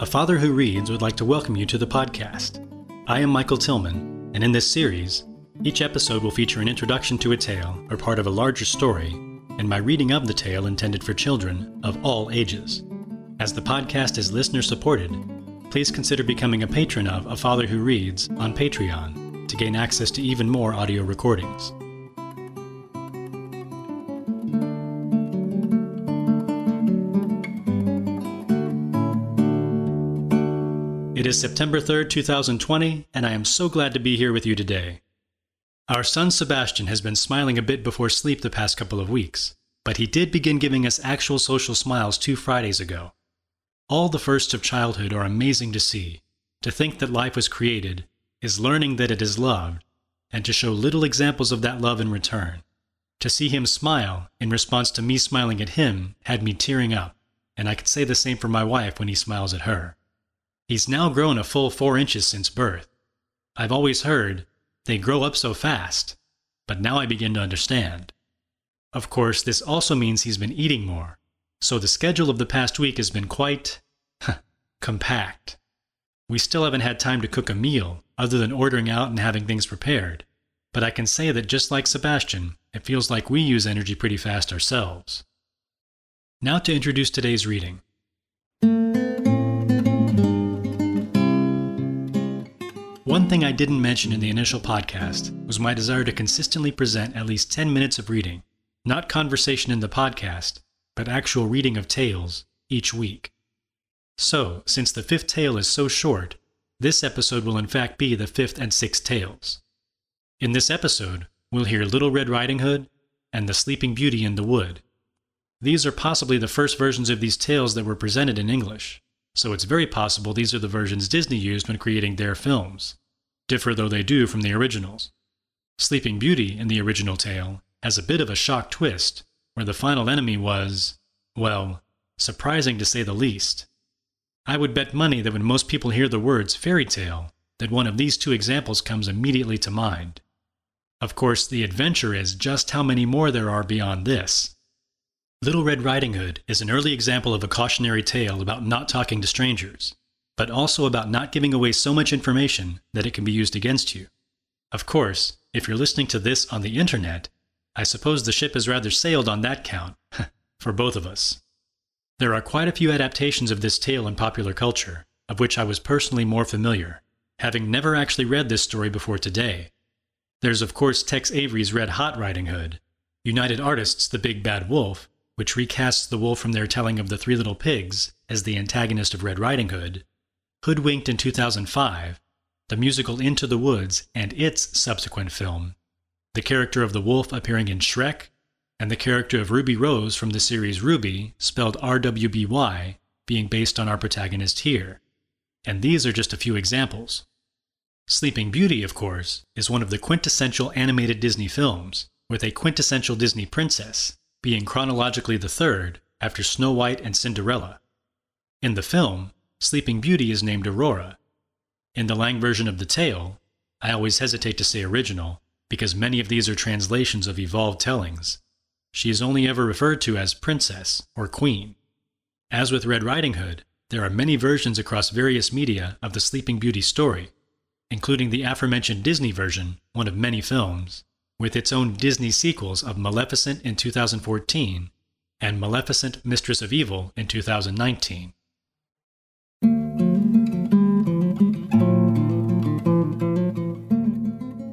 A Father Who Reads would like to welcome you to the podcast. I am Michael Tillman, and in this series, each episode will feature an introduction to a tale or part of a larger story, and my reading of the tale intended for children of all ages. As the podcast is listener supported, please consider becoming a patron of A Father Who Reads on Patreon to gain access to even more audio recordings. It is September 3rd, 2020, and I am so glad to be here with you today. Our son Sebastien has been smiling a bit before sleep the past couple of weeks, but he did begin giving us actual social smiles two Fridays ago. All the firsts of childhood are amazing to see. To think that life was created is learning that it is loved, and to show little examples of that love in return. To see him smile in response to me smiling at him had me tearing up, and I could say the same for my wife when he smiles at her. He's now grown a full four inches since birth. I've always heard they grow up so fast, but now I begin to understand. Of course, this also means he's been eating more, so the schedule of the past week has been quite compact. We still haven't had time to cook a meal other than ordering out and having things prepared, but I can say that just like Sebastien, it feels like we use energy pretty fast ourselves. Now to introduce today's reading. One thing I didn't mention in the initial podcast was my desire to consistently present at least 10 minutes of reading, not conversation in the podcast, but actual reading of tales each week. So, since the fifth tale is so short, this episode will in fact be the fifth and sixth tales. In this episode, we'll hear Little Red Riding Hood and The Sleeping Beauty in the Wood. These are possibly the first versions of these tales that were presented in English, so it's very possible these are the versions Disney used when creating their films, differ though they do from the originals. Sleeping Beauty in the original tale has a bit of a shock twist, where the final enemy was, well, surprising to say the least. I would bet money that when most people hear the words fairy tale, that one of these two examples comes immediately to mind. Of course, the adventure is just how many more there are beyond this. Little Red Riding Hood is an early example of a cautionary tale about not talking to strangers, but also about not giving away so much information that it can be used against you. Of course, if you're listening to this on the internet, I suppose the ship has rather sailed on that count, for both of us. There are quite a few adaptations of this tale in popular culture, of which I was personally more familiar, having never actually read this story before today. There's, of course, Tex Avery's Red Hot Riding Hood, United Artists' The Big Bad Wolf, which recasts the wolf from their telling of The Three Little Pigs as the antagonist of Red Riding Hood, Hoodwinked in 2005, the musical Into the Woods and its subsequent film, the character of the wolf appearing in Shrek, and the character of Ruby Rose from the series Ruby, spelled R W B Y, being based on our protagonist here. And these are just a few examples. Sleeping Beauty, of course, is one of the quintessential animated Disney films, with a quintessential Disney princess, being chronologically the third after Snow White and Cinderella. In the film, Sleeping Beauty is named Aurora. In the Lang version of the tale, I always hesitate to say original because many of these are translations of evolved tellings. She is only ever referred to as Princess or Queen. As with Red Riding Hood, there are many versions across various media of the Sleeping Beauty story, including the aforementioned Disney version, one of many films, with its own Disney sequels of Maleficent in 2014 and Maleficent Mistress of Evil in 2019.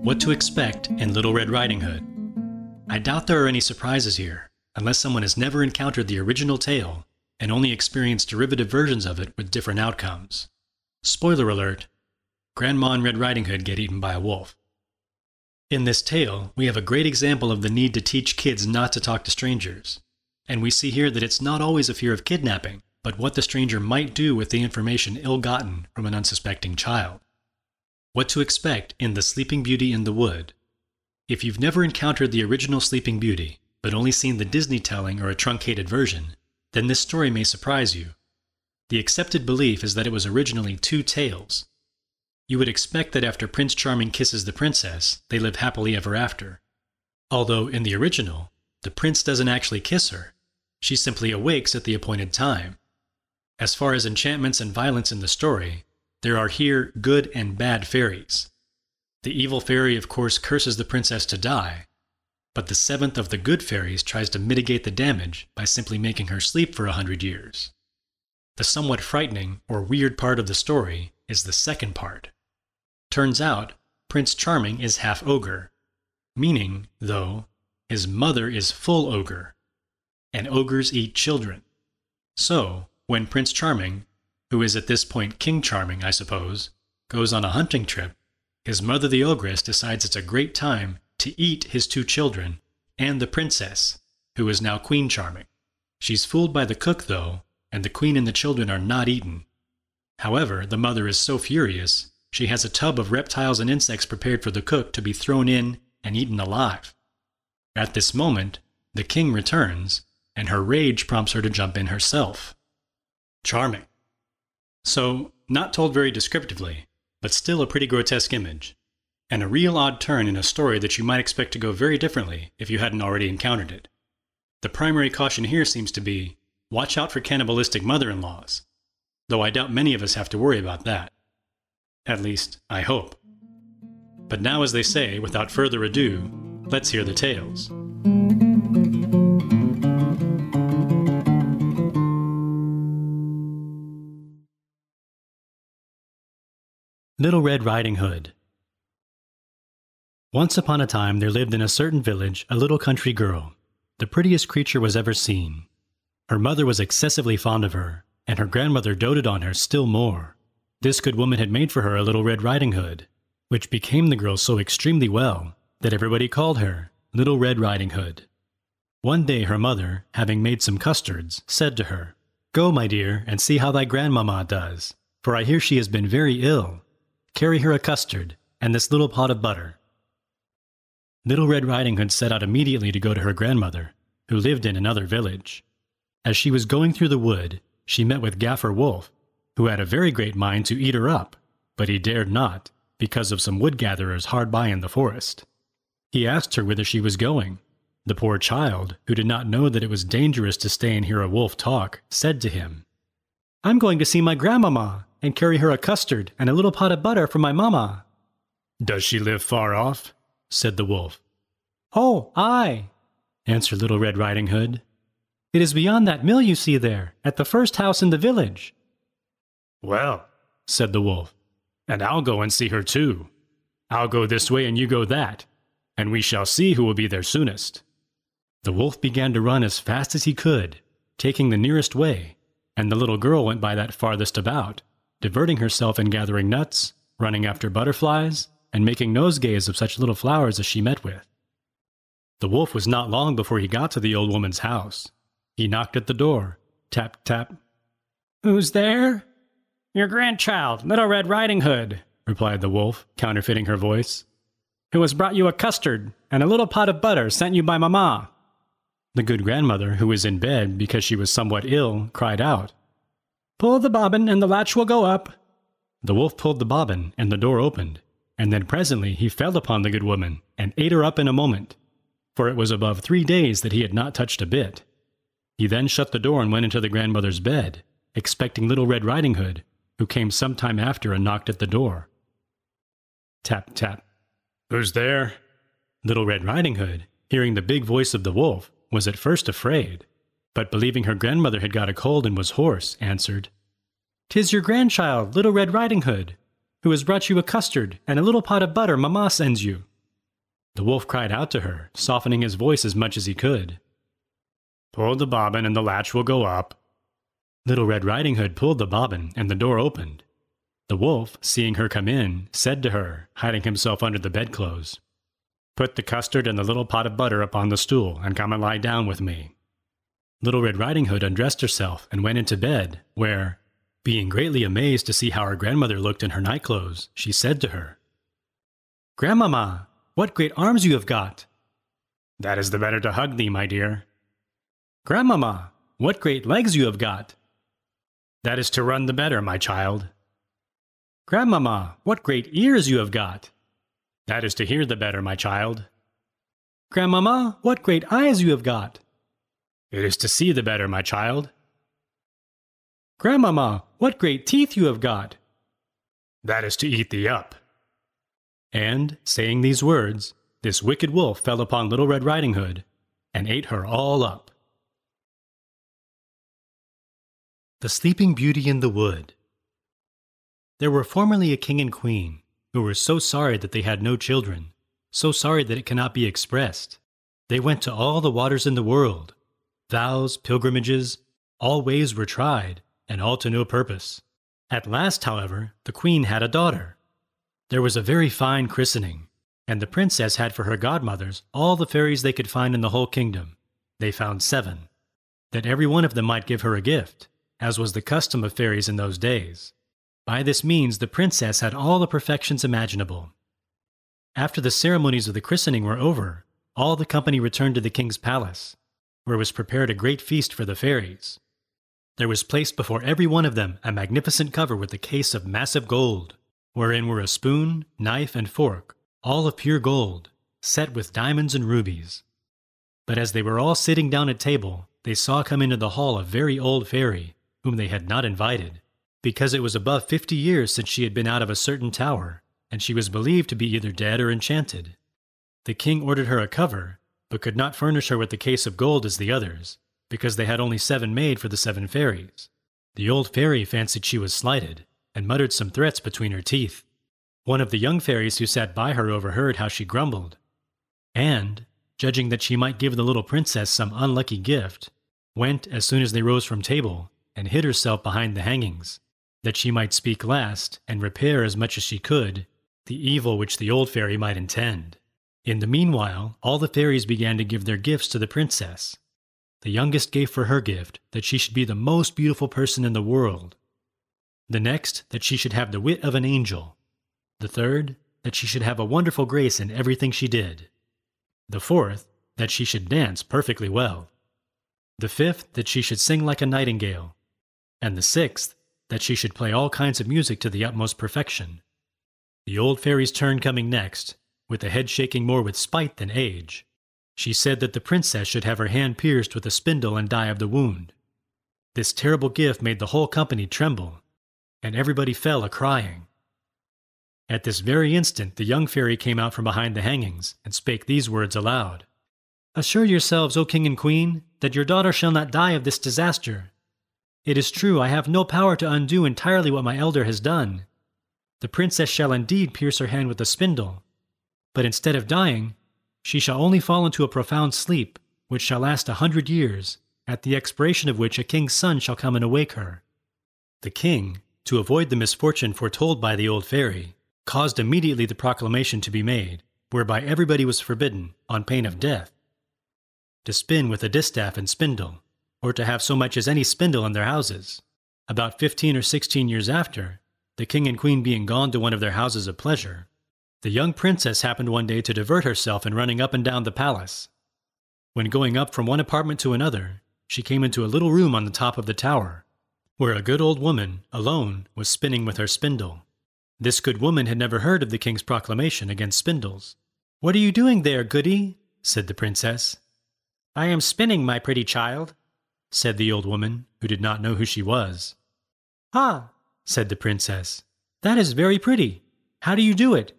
What to expect in Little Red Riding Hood. I doubt there are any surprises here, unless someone has never encountered the original tale and only experienced derivative versions of it with different outcomes. Spoiler alert Grandma and Red Riding Hood get eaten by a wolf. In this tale, we have a great example of the need to teach kids not to talk to strangers. And we see here that it's not always a fear of kidnapping, but what the stranger might do with the information ill gotten from an unsuspecting child. What to expect in The Sleeping Beauty in the Wood. If you've never encountered the original Sleeping Beauty, but only seen the Disney telling or a truncated version, then this story may surprise you. The accepted belief is that it was originally two tales. You would expect that after Prince Charming kisses the princess, they live happily ever after. Although in the original, the prince doesn't actually kiss her, she simply awakes at the appointed time. As far as enchantments and violence in the story, there are here good and bad fairies. The evil fairy, of course, curses the princess to die, but the seventh of the good fairies tries to mitigate the damage by simply making her sleep for a hundred years. The somewhat frightening or weird part of the story is the second part. Turns out, Prince Charming is half ogre, meaning, though, his mother is full ogre, and ogres eat children. So, when Prince Charming, who is at this point King Charming, I suppose, goes on a hunting trip, his mother the ogress decides it's a great time to eat his two children and the princess, who is now Queen Charming. She's fooled by the cook, though, and the queen and the children are not eaten. However, the mother is so furious, she has a tub of reptiles and insects prepared for the cook to be thrown in and eaten alive. At this moment, the king returns, and her rage prompts her to jump in herself. Charming. So, not told very descriptively, but still a pretty grotesque image, and a real odd turn in a story that you might expect to go very differently if you hadn't already encountered it. The primary caution here seems to be watch out for cannibalistic mother in laws, though I doubt many of us have to worry about that. At least, I hope. But now, as they say, without further ado, let's hear the tales. Little Red Riding Hood. Once upon a time there lived in a certain village a little country girl. The prettiest creature was ever seen. Her mother was excessively fond of her, and her grandmother doted on her still more. This good woman had made for her a little Red Riding Hood, which became the girl so extremely well that everybody called her Little Red Riding Hood. One day her mother, having made some custards, said to her, Go, my dear, and see how thy grandmamma does, for I hear she has been very ill Carry her a custard, and this little pot of butter. Little Red Riding Hood set out immediately to go to her grandmother, who lived in another village. As she was going through the wood, she met with Gaffer Wolf, who had a very great mind to eat her up, but he dared not, because of some wood gatherers hard by in the forest. He asked her whither she was going. The poor child, who did not know that it was dangerous to stay and hear a wolf talk, said to him, I'm going to see my grandmamma and carry her a custard and a little pot of butter for my mamma. Does she live far off? said the wolf. Oh, aye, answered Little Red Riding Hood. It is beyond that mill you see there, at the first house in the village. Well, said the wolf, and I'll go and see her too. I'll go this way and you go that, and we shall see who will be there soonest. The wolf began to run as fast as he could, taking the nearest way, and the little girl went by that farthest about, diverting herself in gathering nuts, running after butterflies, and making nosegays of such little flowers as she met with. The wolf was not long before he got to the old woman's house. He knocked at the door. Tap, tap. Who's there? Your grandchild, Little Red Riding Hood, replied the wolf, counterfeiting her voice, who has brought you a custard and a little pot of butter sent you by Mamma. The good grandmother, who was in bed because she was somewhat ill, cried out, Pull the bobbin, and the latch will go up. The wolf pulled the bobbin, and the door opened, and then presently he fell upon the good woman, and ate her up in a moment, for it was above three days that he had not touched a bit. He then shut the door and went into the grandmother's bed, expecting Little Red Riding Hood, who came some time after and knocked at the door. Tap, tap. Who's there? Little Red Riding Hood, hearing the big voice of the wolf, was at first afraid, but believing her grandmother had got a cold and was hoarse, answered, "'Tis your grandchild, Little Red Riding Hood, who has brought you a custard and a little pot of butter mamma sends you. The wolf cried out to her, softening his voice as much as he could. Pull the bobbin and the latch will go up. Little Red Riding Hood pulled the bobbin and the door opened. The wolf, seeing her come in, said to her, hiding himself under the bedclothes, Put the custard and the little pot of butter upon the stool and come and lie down with me. Little Red Riding Hood undressed herself and went into bed, where, being greatly amazed to see how her grandmother looked in her nightclothes, she said to her, Grandmamma, what great arms you have got! That is the better to hug thee, my dear. Grandmamma, what great legs you have got! That is to run the better, my child. Grandmamma, what great ears you have got! That is to hear the better, my child. Grandmamma, what great eyes you have got! It is to see the better, my child. Grandmamma, what great teeth you have got! That is to eat thee up. And, saying these words, this wicked wolf fell upon Little Red Riding Hood and ate her all up. The Sleeping Beauty in the Wood There were formerly a king and queen who were so sorry that they had no children, so sorry that it cannot be expressed. They went to all the waters in the world. Vows, pilgrimages, all ways were tried, and all to no purpose. At last, however, the queen had a daughter. There was a very fine christening, and the princess had for her godmothers all the fairies they could find in the whole kingdom. They found seven, that every one of them might give her a gift, as was the custom of fairies in those days. By this means, the princess had all the perfections imaginable. After the ceremonies of the christening were over, all the company returned to the king's palace, where was prepared a great feast for the fairies. There was placed before every one of them a magnificent cover with a case of massive gold, wherein were a spoon, knife, and fork, all of pure gold, set with diamonds and rubies. But as they were all sitting down at table, they saw come into the hall a very old fairy, whom they had not invited, because it was above fifty years since she had been out of a certain tower, and she was believed to be either dead or enchanted. The king ordered her a cover, but could not furnish her with the case of gold as the others, because they had only seven made for the seven fairies. The old fairy fancied she was slighted, and muttered some threats between her teeth. One of the young fairies who sat by her overheard how she grumbled, and, judging that she might give the little princess some unlucky gift, went as soon as they rose from table, and hid herself behind the hangings, that she might speak last and repair as much as she could the evil which the old fairy might intend. In the meanwhile, all the fairies began to give their gifts to the princess. The youngest gave for her gift that she should be the most beautiful person in the world. The next, that she should have the wit of an angel. The third, that she should have a wonderful grace in everything she did. The fourth, that she should dance perfectly well. The fifth, that she should sing like a nightingale. And the sixth, that she should play all kinds of music to the utmost perfection. The old fairy's turn coming next, with the head shaking more with spite than age. She said that the princess should have her hand pierced with a spindle and die of the wound. This terrible gift made the whole company tremble, and everybody fell a crying. At this very instant, the young fairy came out from behind the hangings and spake these words aloud Assure yourselves, O king and queen, that your daughter shall not die of this disaster. It is true, I have no power to undo entirely what my elder has done. The princess shall indeed pierce her hand with a spindle, but instead of dying, she shall only fall into a profound sleep, which shall last a hundred years, at the expiration of which a king's son shall come and awake her. The king, to avoid the misfortune foretold by the old fairy, caused immediately the proclamation to be made, whereby everybody was forbidden, on pain of death, to spin with a distaff and spindle, or to have so much as any spindle in their houses. About fifteen or sixteen years after, the king and queen being gone to one of their houses of pleasure, the young princess happened one day to divert herself in running up and down the palace. When going up from one apartment to another, she came into a little room on the top of the tower, where a good old woman, alone, was spinning with her spindle. This good woman had never heard of the king's proclamation against spindles. What are you doing there, goody? said the princess. I am spinning, my pretty child, said the old woman, who did not know who she was. Ah, said the princess, that is very pretty. How do you do it?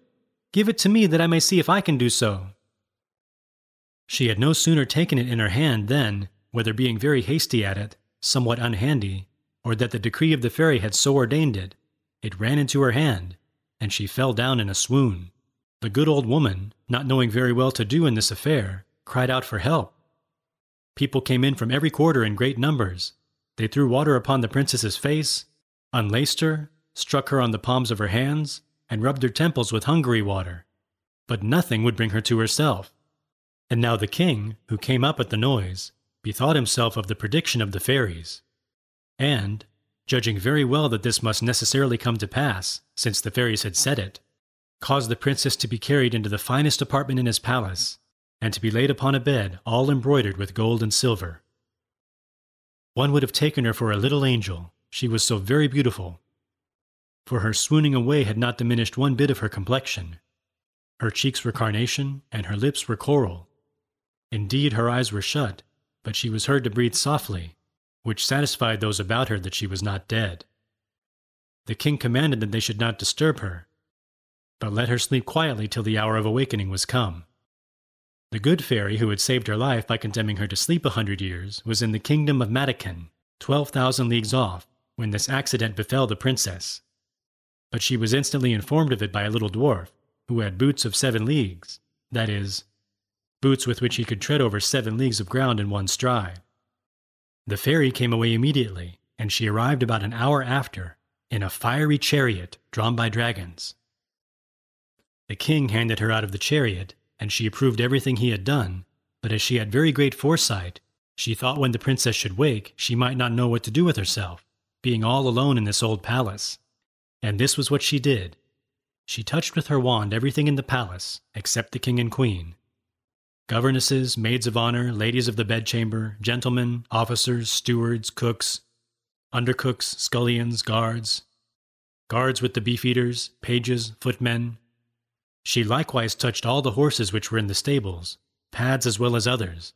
Give it to me that I may see if I can do so. She had no sooner taken it in her hand than, whether being very hasty at it, somewhat unhandy, or that the decree of the fairy had so ordained it, it ran into her hand, and she fell down in a swoon. The good old woman, not knowing very well to do in this affair, cried out for help. People came in from every quarter in great numbers. They threw water upon the princess's face, unlaced her, struck her on the palms of her hands, and rubbed her temples with Hungary water. But nothing would bring her to herself. And now the king, who came up at the noise, bethought himself of the prediction of the fairies. And, judging very well that this must necessarily come to pass, since the fairies had said it, caused the princess to be carried into the finest apartment in his palace, and to be laid upon a bed all embroidered with gold and silver. One would have taken her for a little angel, she was so very beautiful, for her swooning away had not diminished one bit of her complexion. Her cheeks were carnation, and her lips were coral. Indeed, her eyes were shut, but she was heard to breathe softly, which satisfied those about her that she was not dead. The king commanded that they should not disturb her, but let her sleep quietly till the hour of awakening was come. The good fairy who had saved her life by condemning her to sleep a hundred years was in the kingdom of Matakin, twelve thousand leagues off, when this accident befell the princess. But she was instantly informed of it by a little dwarf, who had boots of seven leagues, that is, boots with which he could tread over seven leagues of ground in one stride. The fairy came away immediately, and she arrived about an hour after, in a fiery chariot drawn by dragons. The king handed her out of the chariot, and she approved everything he had done, but as she had very great foresight, she thought when the princess should wake, she might not know what to do with herself, being all alone in this old palace. And this was what she did. She touched with her wand everything in the palace, except the king and queen, governesses, maids of honor, ladies of the bedchamber, gentlemen, officers, stewards, cooks, undercooks, scullions, guards, guards with the beefeaters, pages, footmen. She likewise touched all the horses which were in the stables, pads as well as others,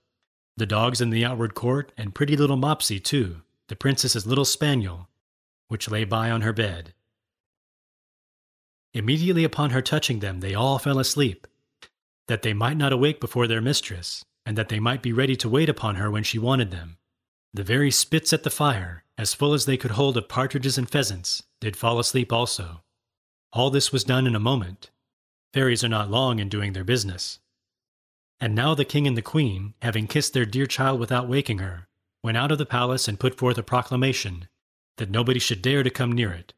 the dogs in the outward court, and pretty little Mopsy, too, the princess's little spaniel, which lay by on her bed. Immediately upon her touching them, they all fell asleep, that they might not awake before their mistress, and that they might be ready to wait upon her when she wanted them. The very spits at the fire, as full as they could hold of partridges and pheasants, did fall asleep also. All this was done in a moment. Fairies are not long in doing their business. And now the king and the queen, having kissed their dear child without waking her, went out of the palace and put forth a proclamation that nobody should dare to come near it.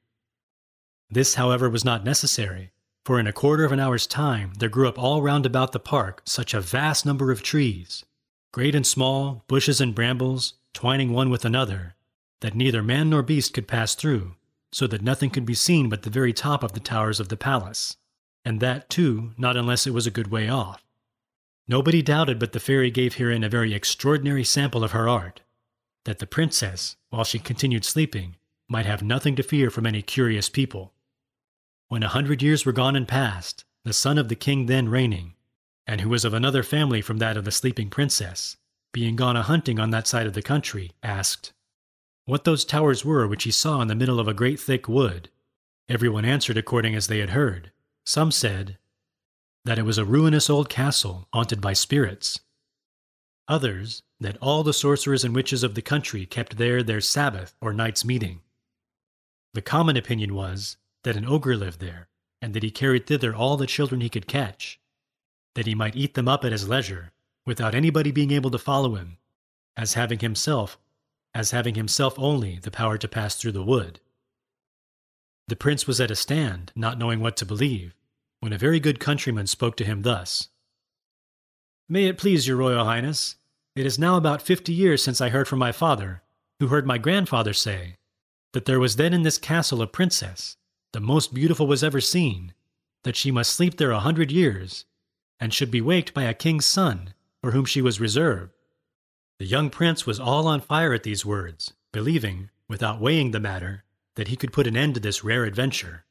This, however, was not necessary, for in a quarter of an hour's time there grew up all round about the park such a vast number of trees, great and small, bushes and brambles, twining one with another, that neither man nor beast could pass through, so that nothing could be seen but the very top of the towers of the palace, and that, too, not unless it was a good way off. Nobody doubted but the fairy gave herein a very extraordinary sample of her art, that the princess, while she continued sleeping, might have nothing to fear from any curious people. When a hundred years were gone and past, the son of the king then reigning, and who was of another family from that of the sleeping princess, being gone a hunting on that side of the country, asked, What those towers were which he saw in the middle of a great thick wood? Every one answered according as they had heard. Some said, That it was a ruinous old castle, haunted by spirits. Others, that all the sorcerers and witches of the country kept there their Sabbath or night's meeting. The common opinion was, that an ogre lived there, and that he carried thither all the children he could catch, that he might eat them up at his leisure, without anybody being able to follow him, as having himself, as having himself only the power to pass through the wood. The prince was at a stand, not knowing what to believe, when a very good countryman spoke to him thus May it please your royal highness, it is now about fifty years since I heard from my father, who heard my grandfather say, that there was then in this castle a princess, the most beautiful was ever seen, that she must sleep there a hundred years, and should be waked by a king's son, for whom she was reserved. The young prince was all on fire at these words, believing, without weighing the matter, that he could put an end to this rare adventure,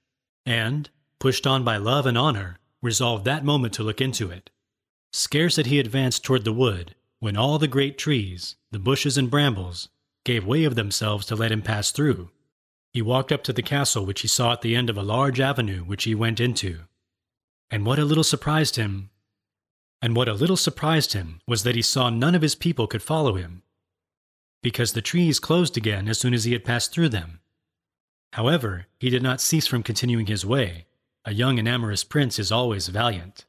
and, pushed on by love and honor, resolved that moment to look into it. Scarce had he advanced toward the wood, when all the great trees, the bushes and brambles, gave way of themselves to let him pass through. He walked up to the castle which he saw at the end of a large avenue which he went into. And what a little surprised him, and what a little surprised him was that he saw none of his people could follow him, because the trees closed again as soon as he had passed through them. However, he did not cease from continuing his way. A young and amorous prince is always valiant.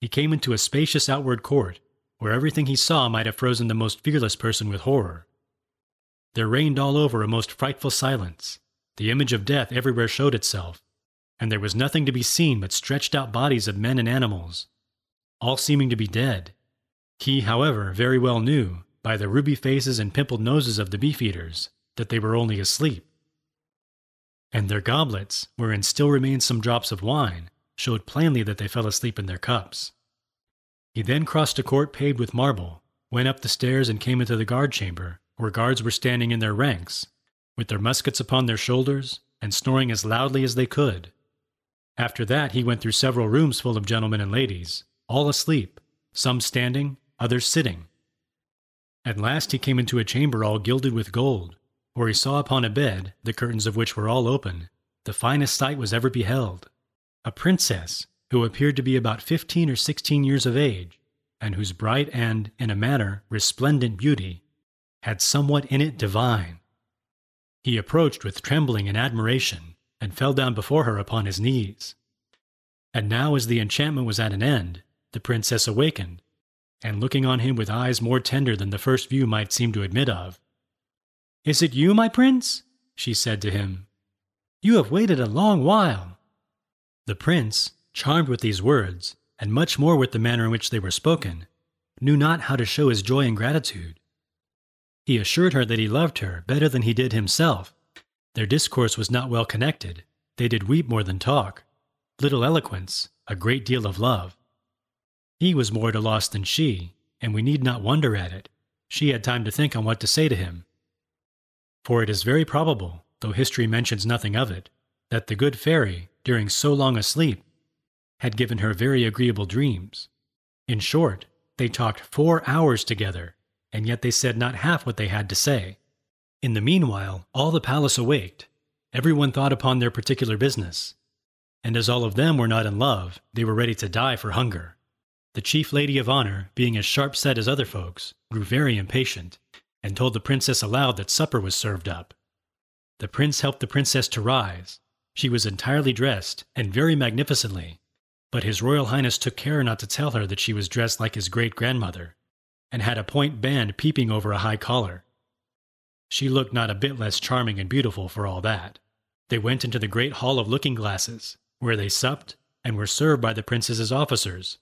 He came into a spacious outward court, where everything he saw might have frozen the most fearless person with horror. There reigned all over a most frightful silence. The image of death everywhere showed itself, and there was nothing to be seen but stretched out bodies of men and animals, all seeming to be dead. He, however, very well knew, by the ruby faces and pimpled noses of the beefeaters, that they were only asleep. And their goblets, wherein still remained some drops of wine, showed plainly that they fell asleep in their cups. He then crossed a court paved with marble, went up the stairs, and came into the guard chamber, where guards were standing in their ranks, with their muskets upon their shoulders, and snoring as loudly as they could. After that, he went through several rooms full of gentlemen and ladies, all asleep, some standing, others sitting. At last he came into a chamber all gilded with gold, where he saw upon a bed, the curtains of which were all open, the finest sight was ever beheld. A princess, who appeared to be about fifteen or sixteen years of age, and whose bright and, in a manner, resplendent beauty had somewhat in it divine. He approached with trembling and admiration, and fell down before her upon his knees. And now, as the enchantment was at an end, the princess awakened, and looking on him with eyes more tender than the first view might seem to admit of. Is it you, my prince? she said to him. You have waited a long while. The prince, charmed with these words, and much more with the manner in which they were spoken, knew not how to show his joy and gratitude. He assured her that he loved her better than he did himself. Their discourse was not well connected. They did weep more than talk. Little eloquence, a great deal of love. He was more at a loss than she, and we need not wonder at it. She had time to think on what to say to him. For it is very probable, though history mentions nothing of it, that the good fairy, during so long a sleep, had given her very agreeable dreams. In short, they talked four hours together, and yet they said not half what they had to say. In the meanwhile, all the palace awaked. Every one thought upon their particular business. And as all of them were not in love, they were ready to die for hunger. The chief lady of honor, being as sharp set as other folks, grew very impatient, and told the princess aloud that supper was served up. The prince helped the princess to rise. She was entirely dressed, and very magnificently, but his royal highness took care not to tell her that she was dressed like his great grandmother, and had a point band peeping over a high collar. She looked not a bit less charming and beautiful for all that. They went into the great hall of looking glasses, where they supped and were served by the princess's officers,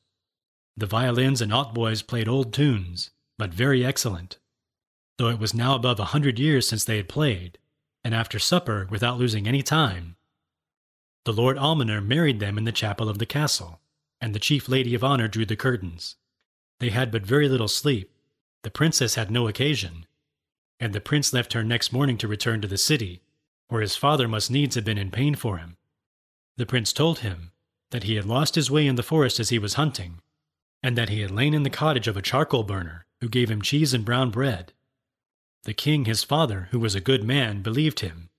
the violins and hautboys played old tunes, but very excellent. Though it was now above a hundred years since they had played, and after supper, without losing any time, the Lord Almoner married them in the chapel of the castle, and the chief lady of honor drew the curtains. They had but very little sleep. The princess had no occasion, and the prince left her next morning to return to the city, where his father must needs have been in pain for him. The prince told him that he had lost his way in the forest as he was hunting, and that he had lain in the cottage of a charcoal burner, who gave him cheese and brown bread. The king, his father, who was a good man, believed him.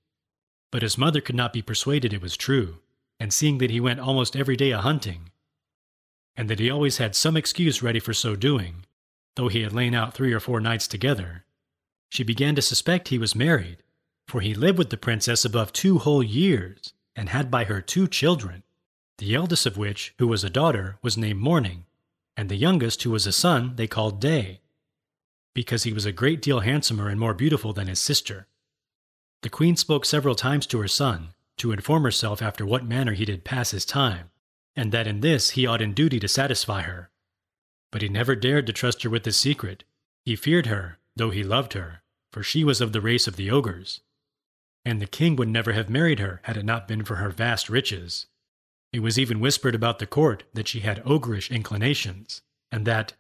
But his mother could not be persuaded it was true, and seeing that he went almost every day a hunting, and that he always had some excuse ready for so doing, though he had lain out three or four nights together, she began to suspect he was married, for he lived with the princess above two whole years, and had by her two children, the eldest of which, who was a daughter, was named Morning, and the youngest, who was a son, they called Day, because he was a great deal handsomer and more beautiful than his sister. The queen spoke several times to her son, to inform herself after what manner he did pass his time, and that in this he ought in duty to satisfy her. But he never dared to trust her with his secret. He feared her, though he loved her, for she was of the race of the ogres. And the king would never have married her had it not been for her vast riches. It was even whispered about the court that she had ogreish inclinations, and that,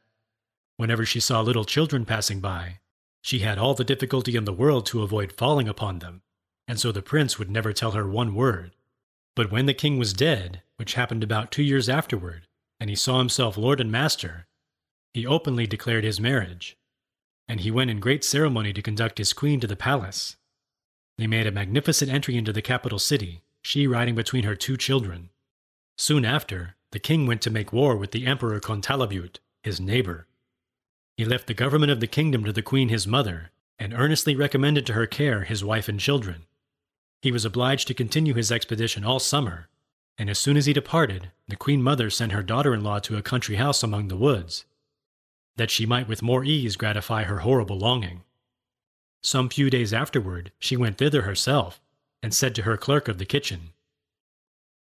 whenever she saw little children passing by, she had all the difficulty in the world to avoid falling upon them, and so the prince would never tell her one word. But when the king was dead, which happened about two years afterward, and he saw himself lord and master, he openly declared his marriage, and he went in great ceremony to conduct his queen to the palace. They made a magnificent entry into the capital city, she riding between her two children. Soon after, the king went to make war with the Emperor Cantalabutte, his neighbor. He left the government of the kingdom to the queen his mother, and earnestly recommended to her care his wife and children. He was obliged to continue his expedition all summer, and as soon as he departed, the queen mother sent her daughter in law to a country house among the woods, that she might with more ease gratify her horrible longing. Some few days afterward, she went thither herself, and said to her clerk of the kitchen,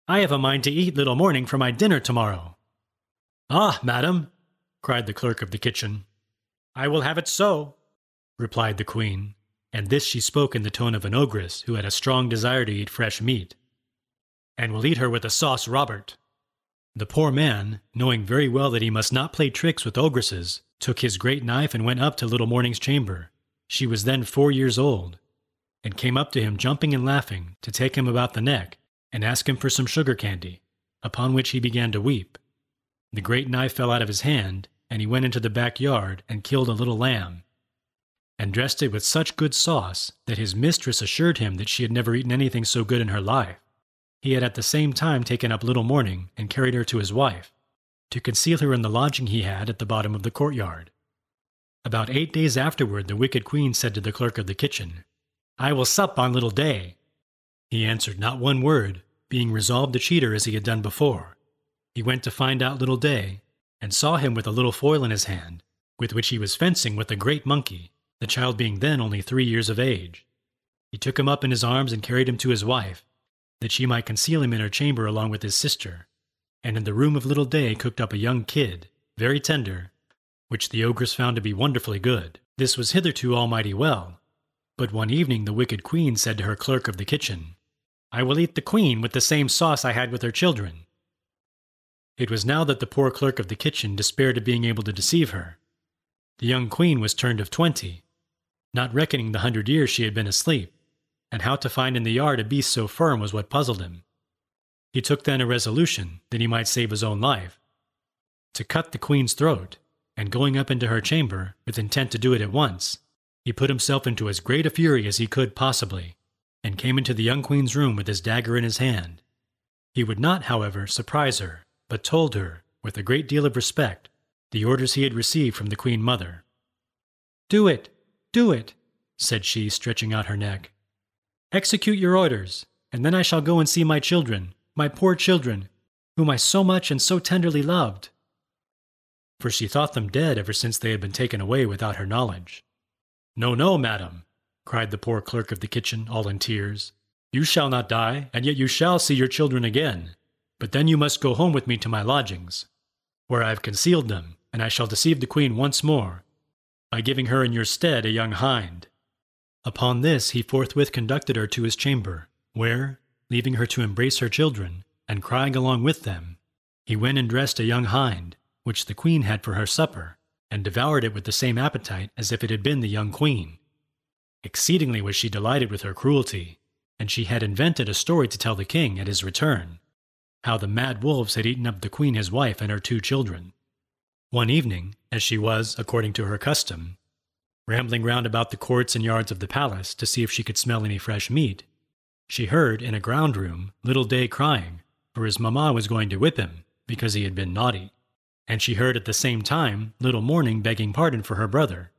I have a mind to eat little morning for my dinner tomorrow. Ah, madam, cried the clerk of the kitchen. I will have it so, replied the queen, and this she spoke in the tone of an ogress who had a strong desire to eat fresh meat. And will eat her with a sauce Robert. The poor man, knowing very well that he must not play tricks with ogresses, took his great knife and went up to little Morning's chamber. She was then four years old, and came up to him jumping and laughing to take him about the neck and ask him for some sugar candy, upon which he began to weep. The great knife fell out of his hand, and he went into the back yard and killed a little lamb. And dressed it with such good sauce that his mistress assured him that she had never eaten anything so good in her life. He had at the same time taken up little Morning and carried her to his wife, to conceal her in the lodging he had at the bottom of the courtyard. About eight days afterward, the wicked queen said to the clerk of the kitchen, I will sup on little day. He answered not one word, being resolved to cheat her as he had done before. He went to find out little day, and saw him with a little foil in his hand, with which he was fencing with a great monkey, the child being then only three years of age. He took him up in his arms and carried him to his wife, that she might conceal him in her chamber along with his sister, and in the room of little day cooked up a young kid, very tender, which the ogress found to be wonderfully good. This was hitherto almighty well, but one evening the wicked queen said to her clerk of the kitchen, I will eat the queen with the same sauce I had with her children. It was now that the poor clerk of the kitchen despaired of being able to deceive her. The young queen was turned of twenty, not reckoning the hundred years she had been asleep, and how to find in the yard a beast so firm was what puzzled him. He took then a resolution that he might save his own life, to cut the queen's throat, and going up into her chamber, with intent to do it at once, he put himself into as great a fury as he could possibly, and came into the young queen's room with his dagger in his hand. He would not, however, surprise her, but told her, with a great deal of respect, the orders he had received from the queen mother. Do it, do it, said she, stretching out her neck. Execute your orders, and then I shall go and see my children, my poor children, whom I so much and so tenderly loved. For she thought them dead ever since they had been taken away without her knowledge. No, no, madam, cried the poor clerk of the kitchen, all in tears. You shall not die, and yet you shall see your children again. But then you must go home with me to my lodgings, where I have concealed them, and I shall deceive the queen once more, by giving her in your stead a young hind. Upon this he forthwith conducted her to his chamber, where, leaving her to embrace her children, and crying along with them, he went and dressed a young hind, which the queen had for her supper, and devoured it with the same appetite as if it had been the young queen. Exceedingly was she delighted with her cruelty, and she had invented a story to tell the king at his return, how the mad wolves had eaten up the queen his wife and her two children. One evening, as she was, according to her custom, rambling round about the courts and yards of the palace to see if she could smell any fresh meat. She heard in a ground room little Day crying, for his mamma was going to whip him because he had been naughty. And she heard at the same time little Morning begging pardon for her brother.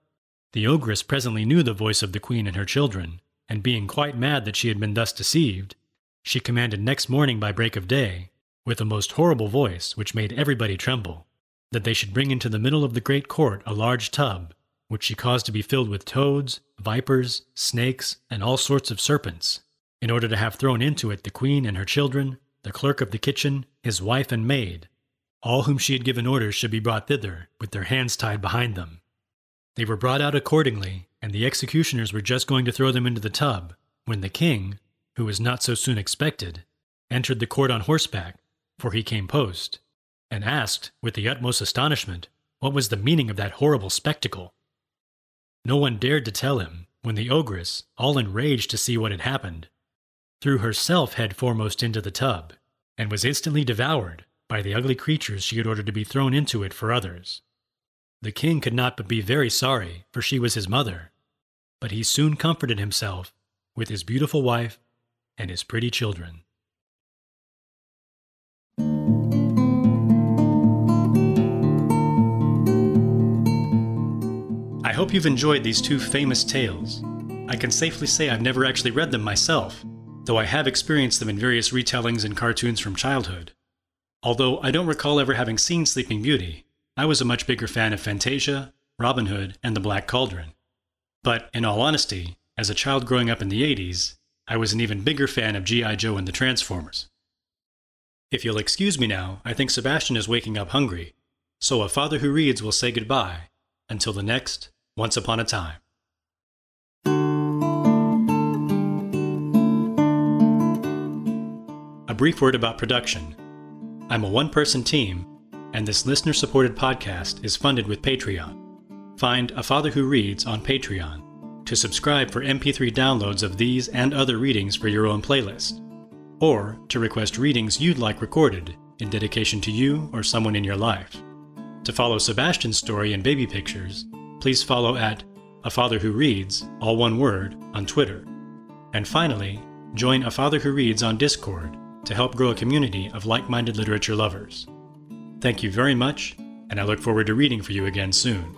The ogress presently knew the voice of the queen and her children, and being quite mad that she had been thus deceived, she commanded next morning by break of day, with a most horrible voice which made everybody tremble, that they should bring into the middle of the great court a large tub, which she caused to be filled with toads, vipers, snakes, and all sorts of serpents, in order to have thrown into it the queen and her children, the clerk of the kitchen, his wife and maid. All whom she had given orders should be brought thither, with their hands tied behind them. They were brought out accordingly, and the executioners were just going to throw them into the tub, when the king, who was not so soon expected, entered the court on horseback, for he came post, and asked, with the utmost astonishment, what was the meaning of that horrible spectacle. No one dared to tell him, when the ogress, all enraged to see what had happened, threw herself head foremost into the tub, and was instantly devoured by the ugly creatures she had ordered to be thrown into it for others. The king could not but be very sorry, for she was his mother, but he soon comforted himself with his beautiful wife and his pretty children. Hope you've enjoyed these two famous tales. I can safely say I've never actually read them myself, though I have experienced them in various retellings and cartoons from childhood. Although I don't recall ever having seen Sleeping Beauty, I was a much bigger fan of Fantasia, Robin Hood, and The Black Cauldron. But in all honesty, as a child growing up in the 80s, I was an even bigger fan of G.I. Joe and the Transformers. If you'll excuse me now, I think Sebastien is waking up hungry, so a father who reads will say goodbye until the next once Upon a Time. A brief word about production. I'm a one person team, and this listener supported podcast is funded with Patreon. Find A Father Who Reads on Patreon to subscribe for MP3 downloads of these and other readings for your own playlist, or to request readings you'd like recorded in dedication to you or someone in your life. To follow Sebastien's story and baby pictures, please follow at A Father Who Reads, all one word, on Twitter. And finally, join A Father Who Reads on Discord to help grow a community of like minded literature lovers. Thank you very much, and I look forward to reading for you again soon.